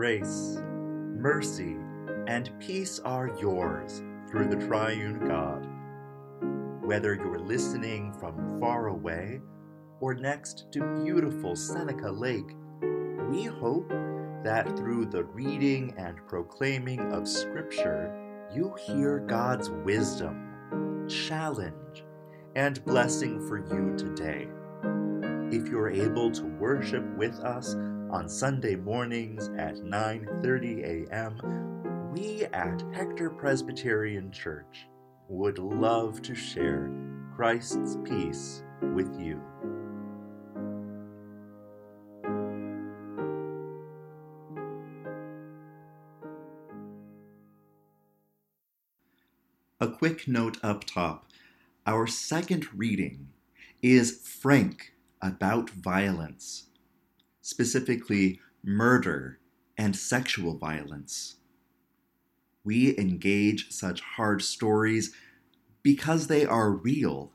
grace, mercy, and peace are yours through the triune God. Whether you're listening from far away or next to beautiful Seneca Lake, we hope that through the reading and proclaiming of Scripture, you hear God's wisdom, challenge, and blessing for you today. If you're able to worship with us on Sunday mornings at 9:30 a.m., we at Hector Presbyterian Church would love to share Christ's peace with you. A quick note up top. Our second reading is frank about violence, specifically murder and sexual violence. We engage such hard stories because they are real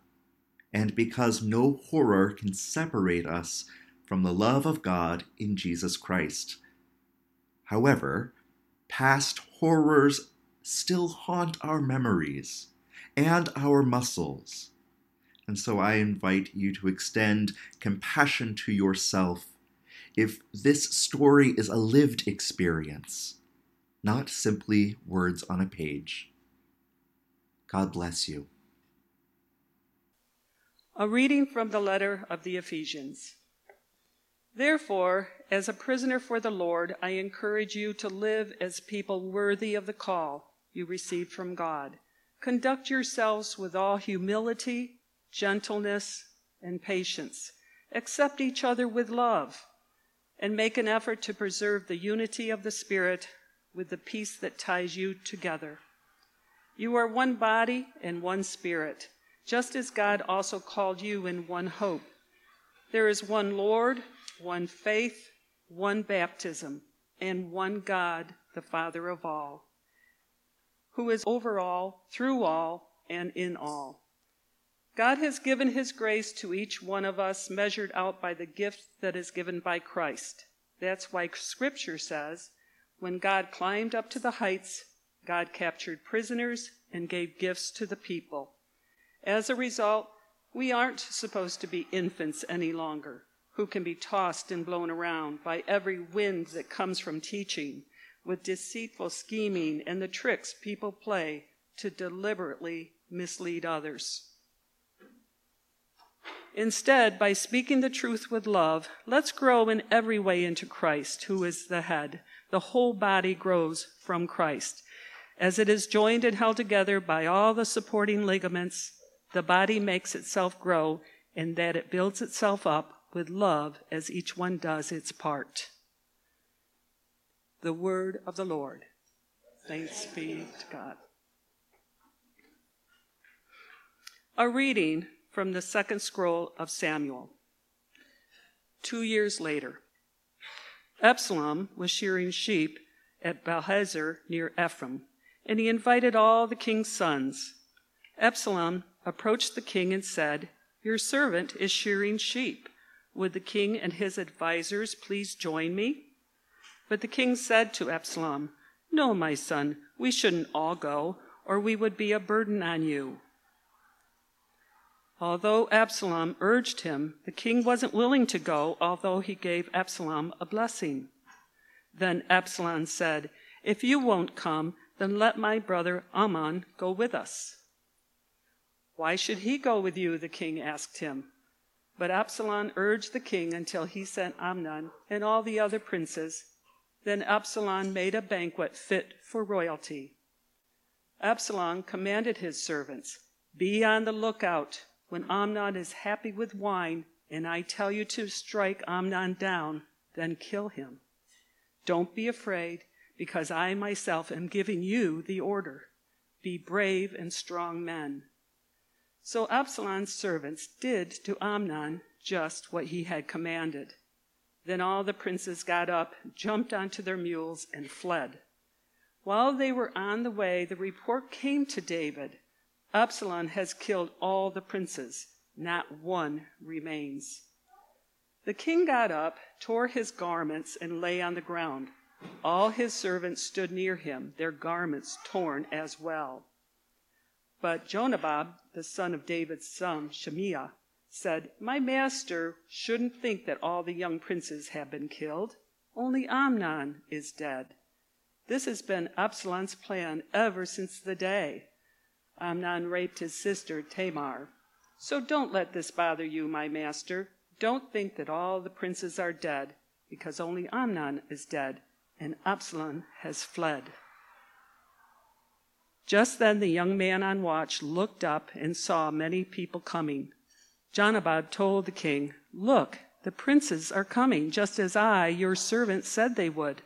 and because no horror can separate us from the love of God in Jesus Christ. However, past horrors still haunt our memories and our muscles. And so I invite you to extend compassion to yourself if this story is a lived experience not simply words on a page. God bless you. A reading from the letter of the Ephesians. Therefore, as a prisoner for the Lord, I encourage you to live as people worthy of the call you received from God. Conduct yourselves with all humility, gentleness, and patience. Accept each other with love, and make an effort to preserve the unity of the Spirit with the peace that ties you together. You are one body and one spirit, just as God also called you in one hope. There is one Lord, one faith, one baptism, and one God, the Father of all, who is over all, through all, and in all. God has given his grace to each one of us, measured out by the gift that is given by Christ. That's why Scripture says, when God climbed up to the heights, God captured prisoners and gave gifts to the people. As a result, we aren't supposed to be infants any longer, who can be tossed and blown around by every wind that comes from teaching, with deceitful scheming and the tricks people play to deliberately mislead others. Instead, by speaking the truth with love, let's grow in every way into Christ, who is the head the whole body grows from Christ. As it is joined and held together by all the supporting ligaments, the body makes itself grow in that it builds itself up with love as each one does its part. The word of the Lord. Thanks be to God. A reading from the second scroll of Samuel. Two years later. Absalom was shearing sheep at Baalhazor near Ephraim, and he invited all the king's sons. Absalom approached the king and said, Your servant is shearing sheep. Would the king and his advisers please join me? But the king said to Absalom, No, my son, we shouldn't all go, or we would be a burden on you. Although Absalom urged him, the king wasn't willing to go, although he gave Absalom a blessing. Then Absalom said, If you won't come, then let my brother Amnon go with us. Why should he go with you? the king asked him. But Absalom urged the king until he sent Amnon and all the other princes. Then Absalom made a banquet fit for royalty. Absalom commanded his servants, Be on the lookout when Amnon is happy with wine and I tell you to strike Amnon down, then kill him. Don't be afraid, because I myself am giving you the order. Be brave and strong men. So Absalom's servants did to Amnon just what he had commanded. Then all the princes got up, jumped onto their mules, and fled. While they were on the way, the report came to David Absalom has killed all the princes, not one remains. The king got up, tore his garments, and lay on the ground. All his servants stood near him, their garments torn as well. But Jonadab, the son of David's son, Shimeah, said, My master shouldn't think that all the young princes have been killed. Only Amnon is dead. This has been Absalom's plan ever since the day Amnon raped his sister Tamar. So don't let this bother you, my master. Don't think that all the princes are dead, because only Amnon is dead, and Absalom has fled. Just then the young man on watch looked up and saw many people coming. Jonadab told the king, Look, the princes are coming, just as I, your servant, said they would.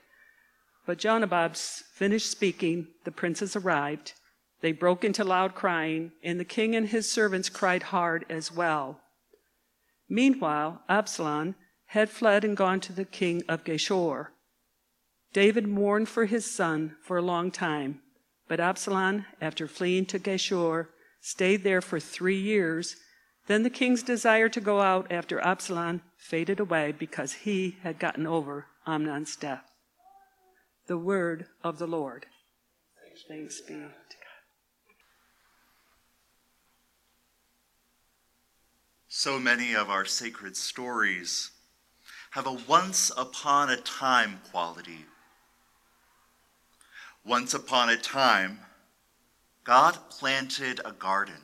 But Jonadab finished speaking, the princes arrived. They broke into loud crying, and the king and his servants cried hard as well. Meanwhile, Absalom had fled and gone to the king of Geshur. David mourned for his son for a long time. But Absalom, after fleeing to Geshur, stayed there for three years. Then the king's desire to go out after Absalom faded away because he had gotten over Amnon's death. The word of the Lord. Thanks be to God. So many of our sacred stories have a once upon a time quality. Once upon a time, God planted a garden.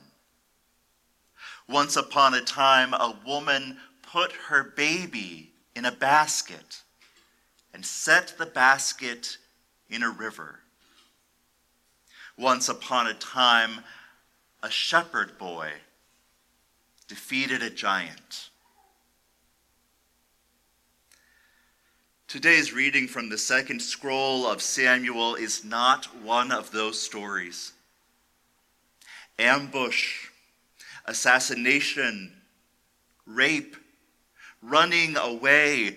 Once upon a time, a woman put her baby in a basket and set the basket in a river. Once upon a time, a shepherd boy defeated a giant. Today's reading from the second scroll of Samuel is not one of those stories. Ambush, assassination, rape, running away,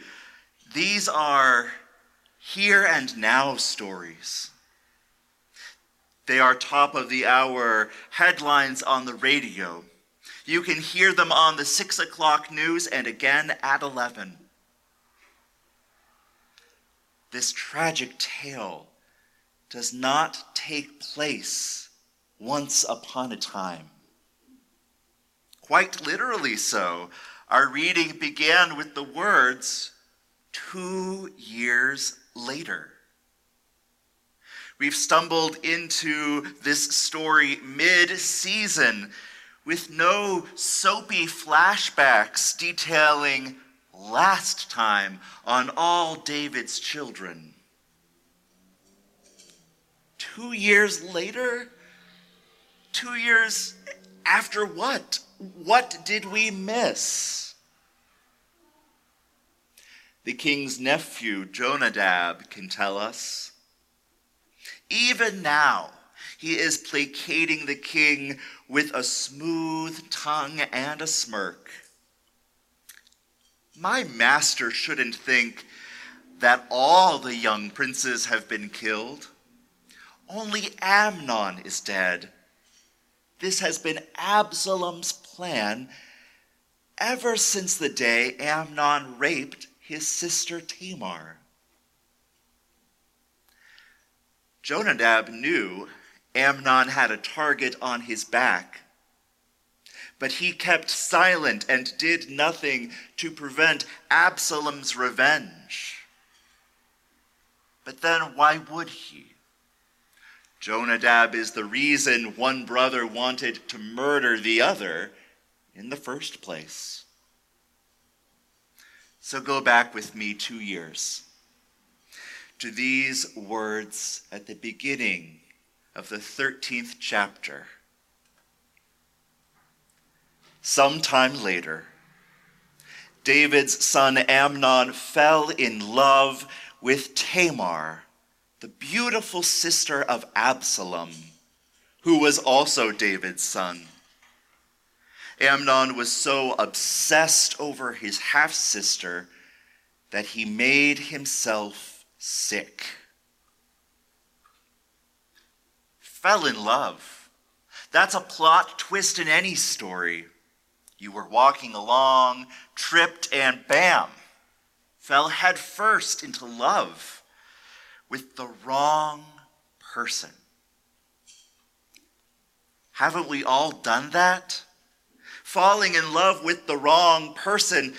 these are here and now stories. They are top of the hour headlines on the radio. You can hear them on the six o'clock news and again at 11 this tragic tale does not take place once upon a time. Quite literally so. Our reading began with the words, two years later. We've stumbled into this story mid season with no soapy flashbacks detailing last time on all David's children. Two years later? Two years after what? What did we miss? The king's nephew, Jonadab, can tell us. Even now, he is placating the king with a smooth tongue and a smirk. My master shouldn't think that all the young princes have been killed. Only Amnon is dead. This has been Absalom's plan ever since the day Amnon raped his sister Tamar. Jonadab knew Amnon had a target on his back but he kept silent and did nothing to prevent Absalom's revenge. But then why would he? Jonadab is the reason one brother wanted to murder the other in the first place. So go back with me two years to these words at the beginning of the 13th chapter Sometime later, David's son Amnon fell in love with Tamar, the beautiful sister of Absalom, who was also David's son. Amnon was so obsessed over his half sister that he made himself sick. Fell in love. That's a plot twist in any story. You were walking along, tripped, and bam, fell headfirst into love. with the wrong person. Haven't we all done that? Falling in love with the wrong person,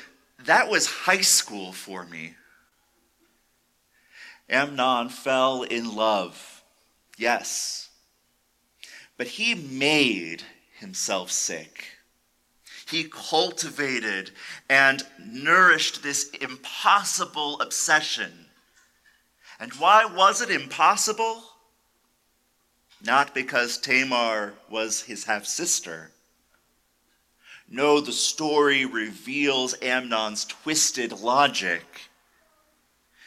that was high school for me. Amnon fell in love, yes, but he made himself sick. He cultivated and nourished this impossible obsession. And why was it impossible? not because Tamar was his half sister. No, the story reveals Amnon's twisted logic.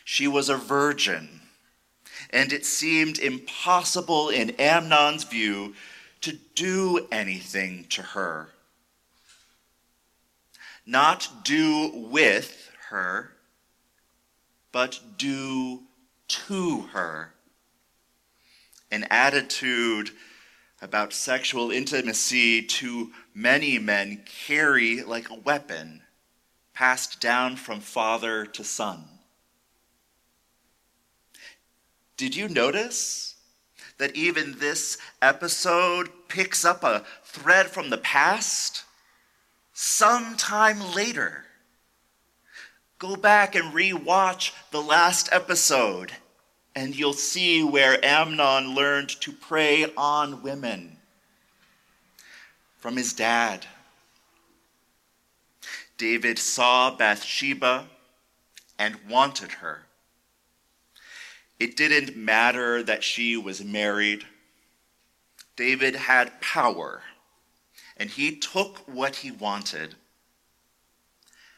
She was a virgin, and it seemed impossible in Amnon's view to do anything to her. Not do with her, but do to her an attitude about sexual intimacy to many men carry like a weapon passed down from father to son. Did you notice that even this episode picks up a thread from the past? Sometime later. Go back and re-watch the last episode and you'll see where Amnon learned to prey on women from his dad. David saw Bathsheba and wanted her. It didn't matter that she was married. David had power, and he took what he wanted.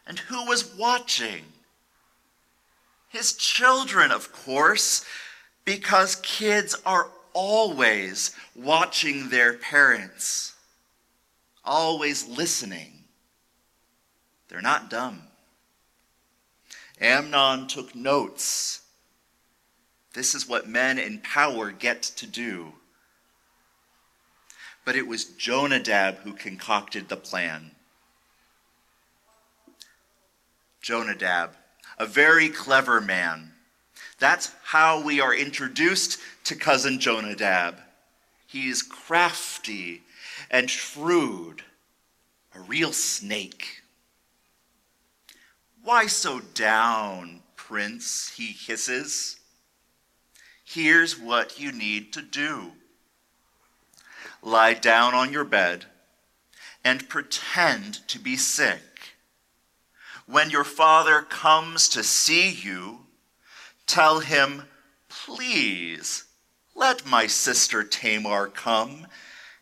And who was watching? His children, of course, because kids are always watching their parents, always listening. They're not dumb. Amnon took notes. This is what men in power get to do. But it was Jonadab who concocted the plan. Jonadab a very clever man. That's how we are introduced to cousin Jonadab. He is crafty and shrewd, a real snake. Why so down, prince? he hisses. Here's what you need to do lie down on your bed and pretend to be sick when your father comes to see you, tell him, Please, let my sister Tamar come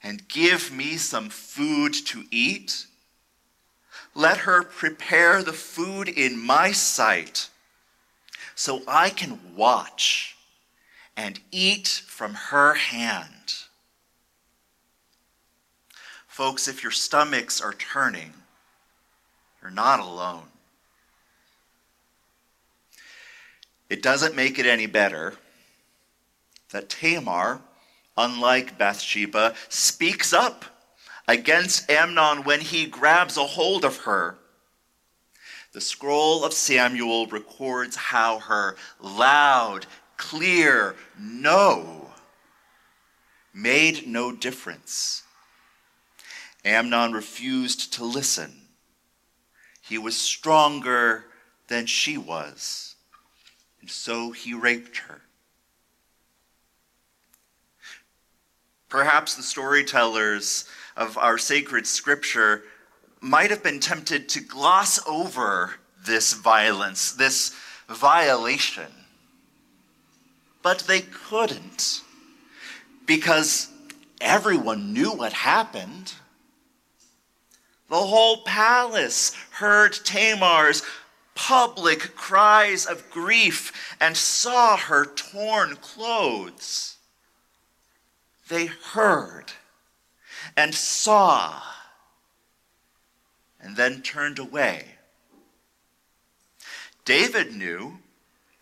and give me some food to eat. Let her prepare the food in my sight so I can watch and eat from her hand. Folks, if your stomachs are turning, you're not alone. It doesn't make it any better that Tamar, unlike Bathsheba, speaks up against Amnon when he grabs a hold of her. The scroll of Samuel records how her loud, clear no made no difference. Amnon refused to listen. He was stronger than she was and so he raped her. Perhaps the storytellers of our sacred scripture might have been tempted to gloss over this violence, this violation. But they couldn't because everyone knew what happened. The whole palace heard Tamar's public cries of grief and saw her torn clothes. They heard and saw and then turned away. David knew.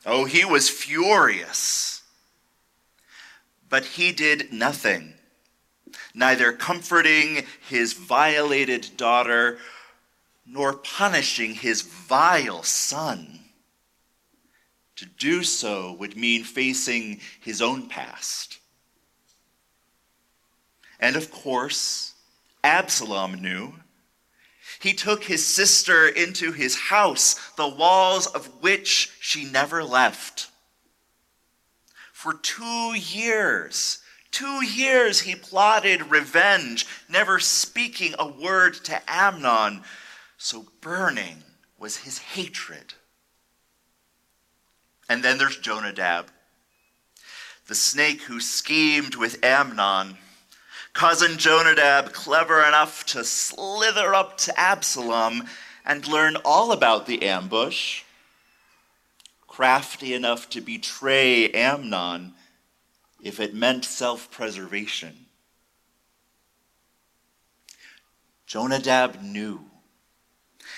Oh, he was furious. But he did nothing, neither comforting his violated daughter nor punishing his vile son. To do so would mean facing his own past. And of course, Absalom knew. He took his sister into his house, the walls of which she never left. For two years, two years he plotted revenge, never speaking a word to Amnon, so burning was his hatred. And then there's Jonadab, the snake who schemed with Amnon. Cousin Jonadab, clever enough to slither up to Absalom and learn all about the ambush, crafty enough to betray Amnon if it meant self preservation. Jonadab knew.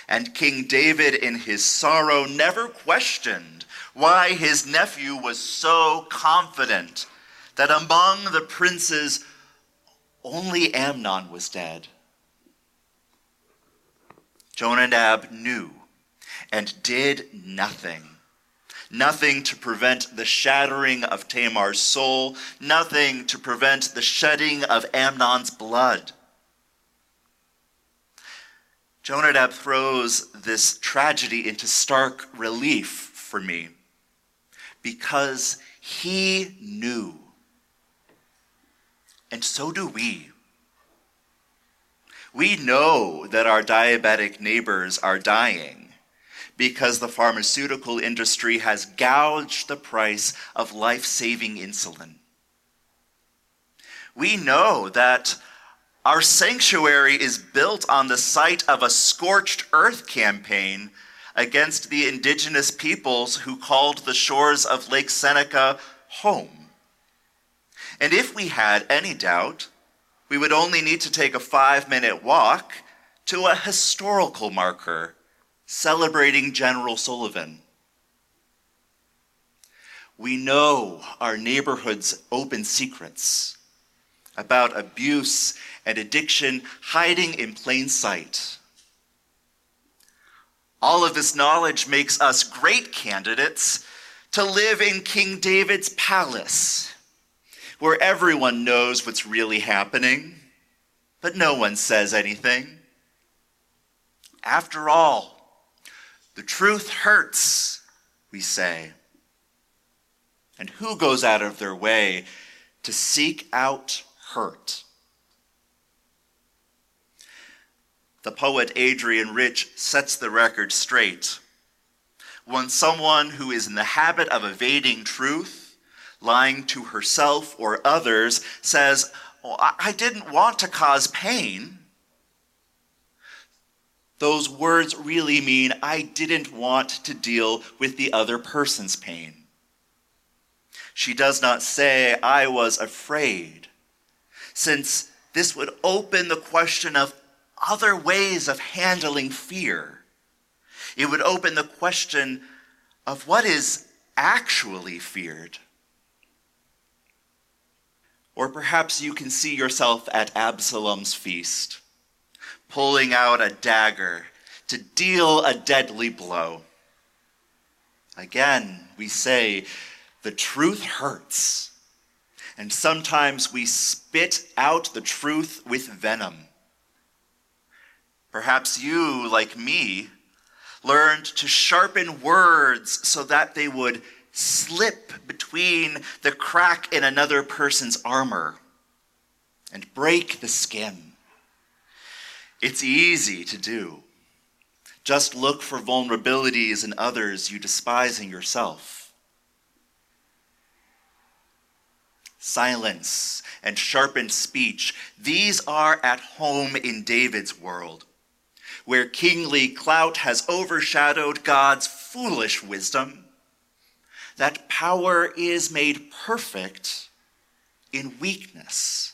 And King David, in his sorrow, never questioned why his nephew was so confident that among the princes only Amnon was dead. Jonadab knew and did nothing. Nothing to prevent the shattering of Tamar's soul, nothing to prevent the shedding of Amnon's blood. Jonadab throws this tragedy into stark relief for me because he knew and so do we. We know that our diabetic neighbors are dying because the pharmaceutical industry has gouged the price of life saving insulin. We know that our sanctuary is built on the site of a scorched earth campaign against the indigenous peoples who called the shores of Lake Seneca home. And if we had any doubt, we would only need to take a five minute walk to a historical marker celebrating General Sullivan. We know our neighborhood's open secrets about abuse and addiction hiding in plain sight. All of this knowledge makes us great candidates to live in King David's palace where everyone knows what's really happening, but no one says anything. After all, the truth hurts, we say. And who goes out of their way to seek out hurt? The poet Adrienne Rich sets the record straight. When someone who is in the habit of evading truth lying to herself or others, says, oh, I didn't want to cause pain. Those words really mean I didn't want to deal with the other person's pain. She does not say, I was afraid, since this would open the question of other ways of handling fear. It would open the question of what is actually feared. Or perhaps you can see yourself at Absalom's feast, pulling out a dagger to deal a deadly blow. Again, we say, the truth hurts. And sometimes we spit out the truth with venom. Perhaps you, like me, learned to sharpen words so that they would slip between the crack in another person's armor and break the skin. It's easy to do. Just look for vulnerabilities in others you despise in yourself. Silence and sharpened speech, these are at home in David's world, where kingly clout has overshadowed God's foolish wisdom that power is made perfect in weakness.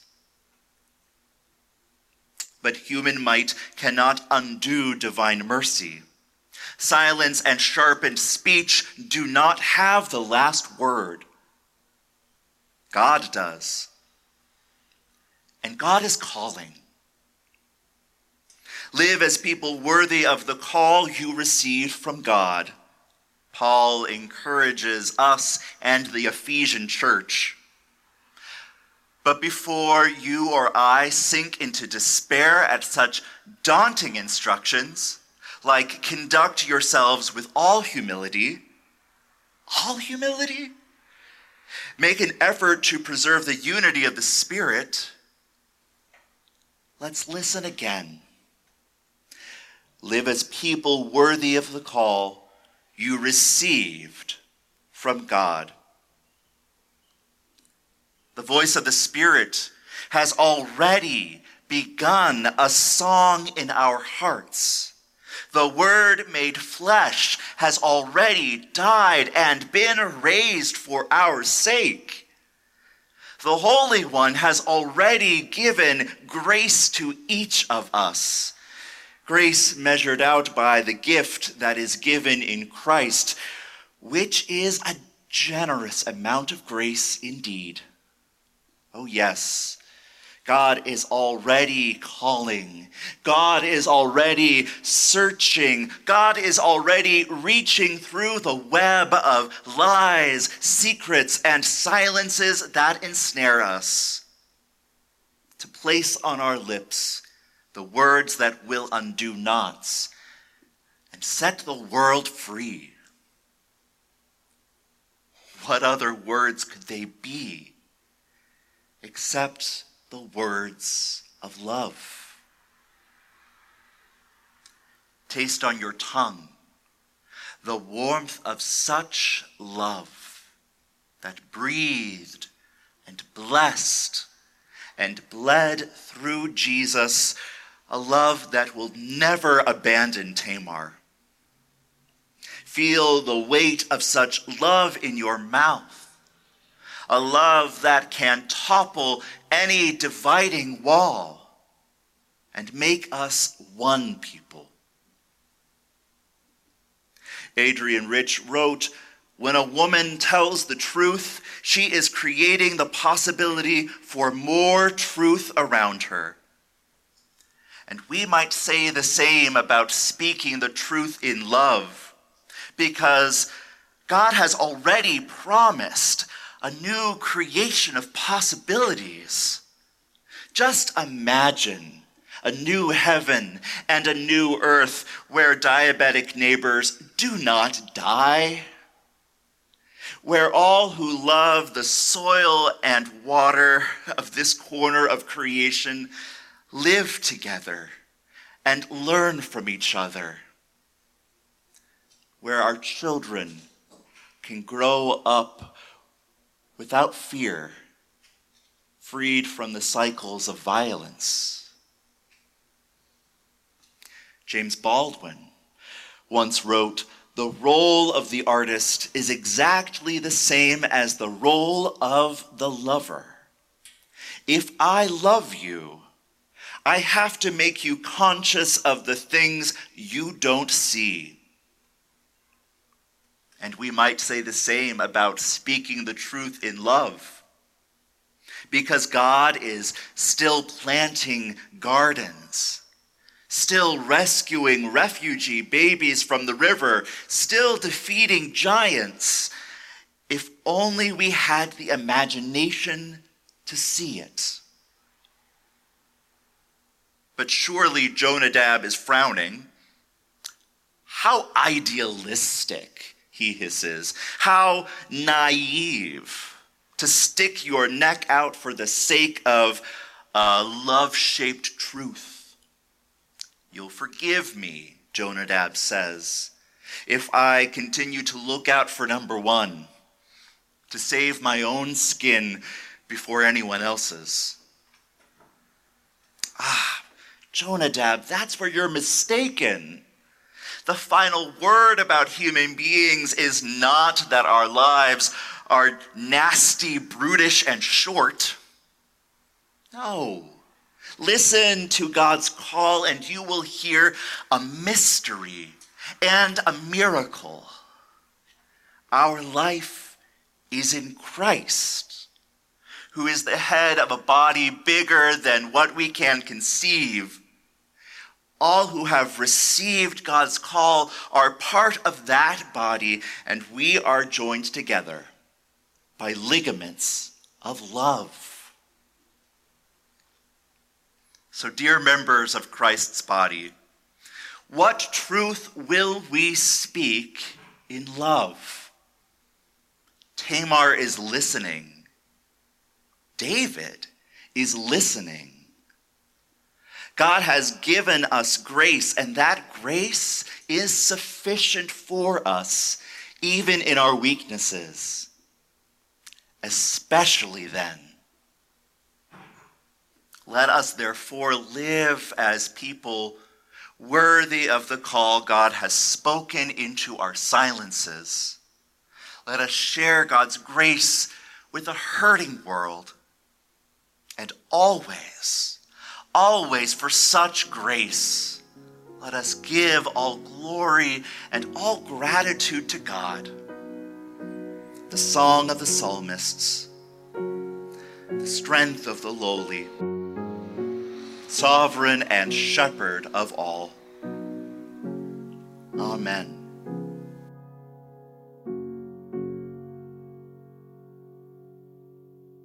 But human might cannot undo divine mercy. Silence and sharpened speech do not have the last word. God does. And God is calling. Live as people worthy of the call you received from God Paul encourages us and the Ephesian church. But before you or I sink into despair at such daunting instructions, like conduct yourselves with all humility, all humility? Make an effort to preserve the unity of the Spirit. Let's listen again. Live as people worthy of the call you received from God. The voice of the Spirit has already begun a song in our hearts. The Word made flesh has already died and been raised for our sake. The Holy One has already given grace to each of us. Grace measured out by the gift that is given in Christ, which is a generous amount of grace indeed. Oh, yes. God is already calling. God is already searching. God is already reaching through the web of lies, secrets, and silences that ensnare us to place on our lips the words that will undo knots and set the world free. What other words could they be except the words of love. Taste on your tongue the warmth of such love that breathed and blessed and bled through Jesus, a love that will never abandon Tamar. Feel the weight of such love in your mouth a love that can topple any dividing wall and make us one people. Adrienne Rich wrote, when a woman tells the truth, she is creating the possibility for more truth around her. And we might say the same about speaking the truth in love, because God has already promised a new creation of possibilities. Just imagine a new heaven and a new earth where diabetic neighbors do not die, where all who love the soil and water of this corner of creation live together and learn from each other, where our children can grow up without fear, freed from the cycles of violence. James Baldwin once wrote, The role of the artist is exactly the same as the role of the lover. If I love you, I have to make you conscious of the things you don't see and we might say the same about speaking the truth in love. Because God is still planting gardens, still rescuing refugee babies from the river, still defeating giants. If only we had the imagination to see it. But surely Jonadab is frowning. How idealistic he hisses. How naive to stick your neck out for the sake of a love shaped truth. You'll forgive me, Jonadab says, if I continue to look out for number one, to save my own skin before anyone else's. Ah, Jonadab, that's where you're mistaken. The final word about human beings is not that our lives are nasty, brutish, and short. No. Listen to God's call, and you will hear a mystery and a miracle. Our life is in Christ, who is the head of a body bigger than what we can conceive All who have received God's call are part of that body, and we are joined together by ligaments of love. So, dear members of Christ's body, what truth will we speak in love? Tamar is listening. David is listening. God has given us grace, and that grace is sufficient for us, even in our weaknesses, especially then. Let us therefore live as people worthy of the call God has spoken into our silences. Let us share God's grace with a hurting world. And always, always for such grace, let us give all glory and all gratitude to God. The song of the psalmists, the strength of the lowly sovereign and shepherd of all. Amen.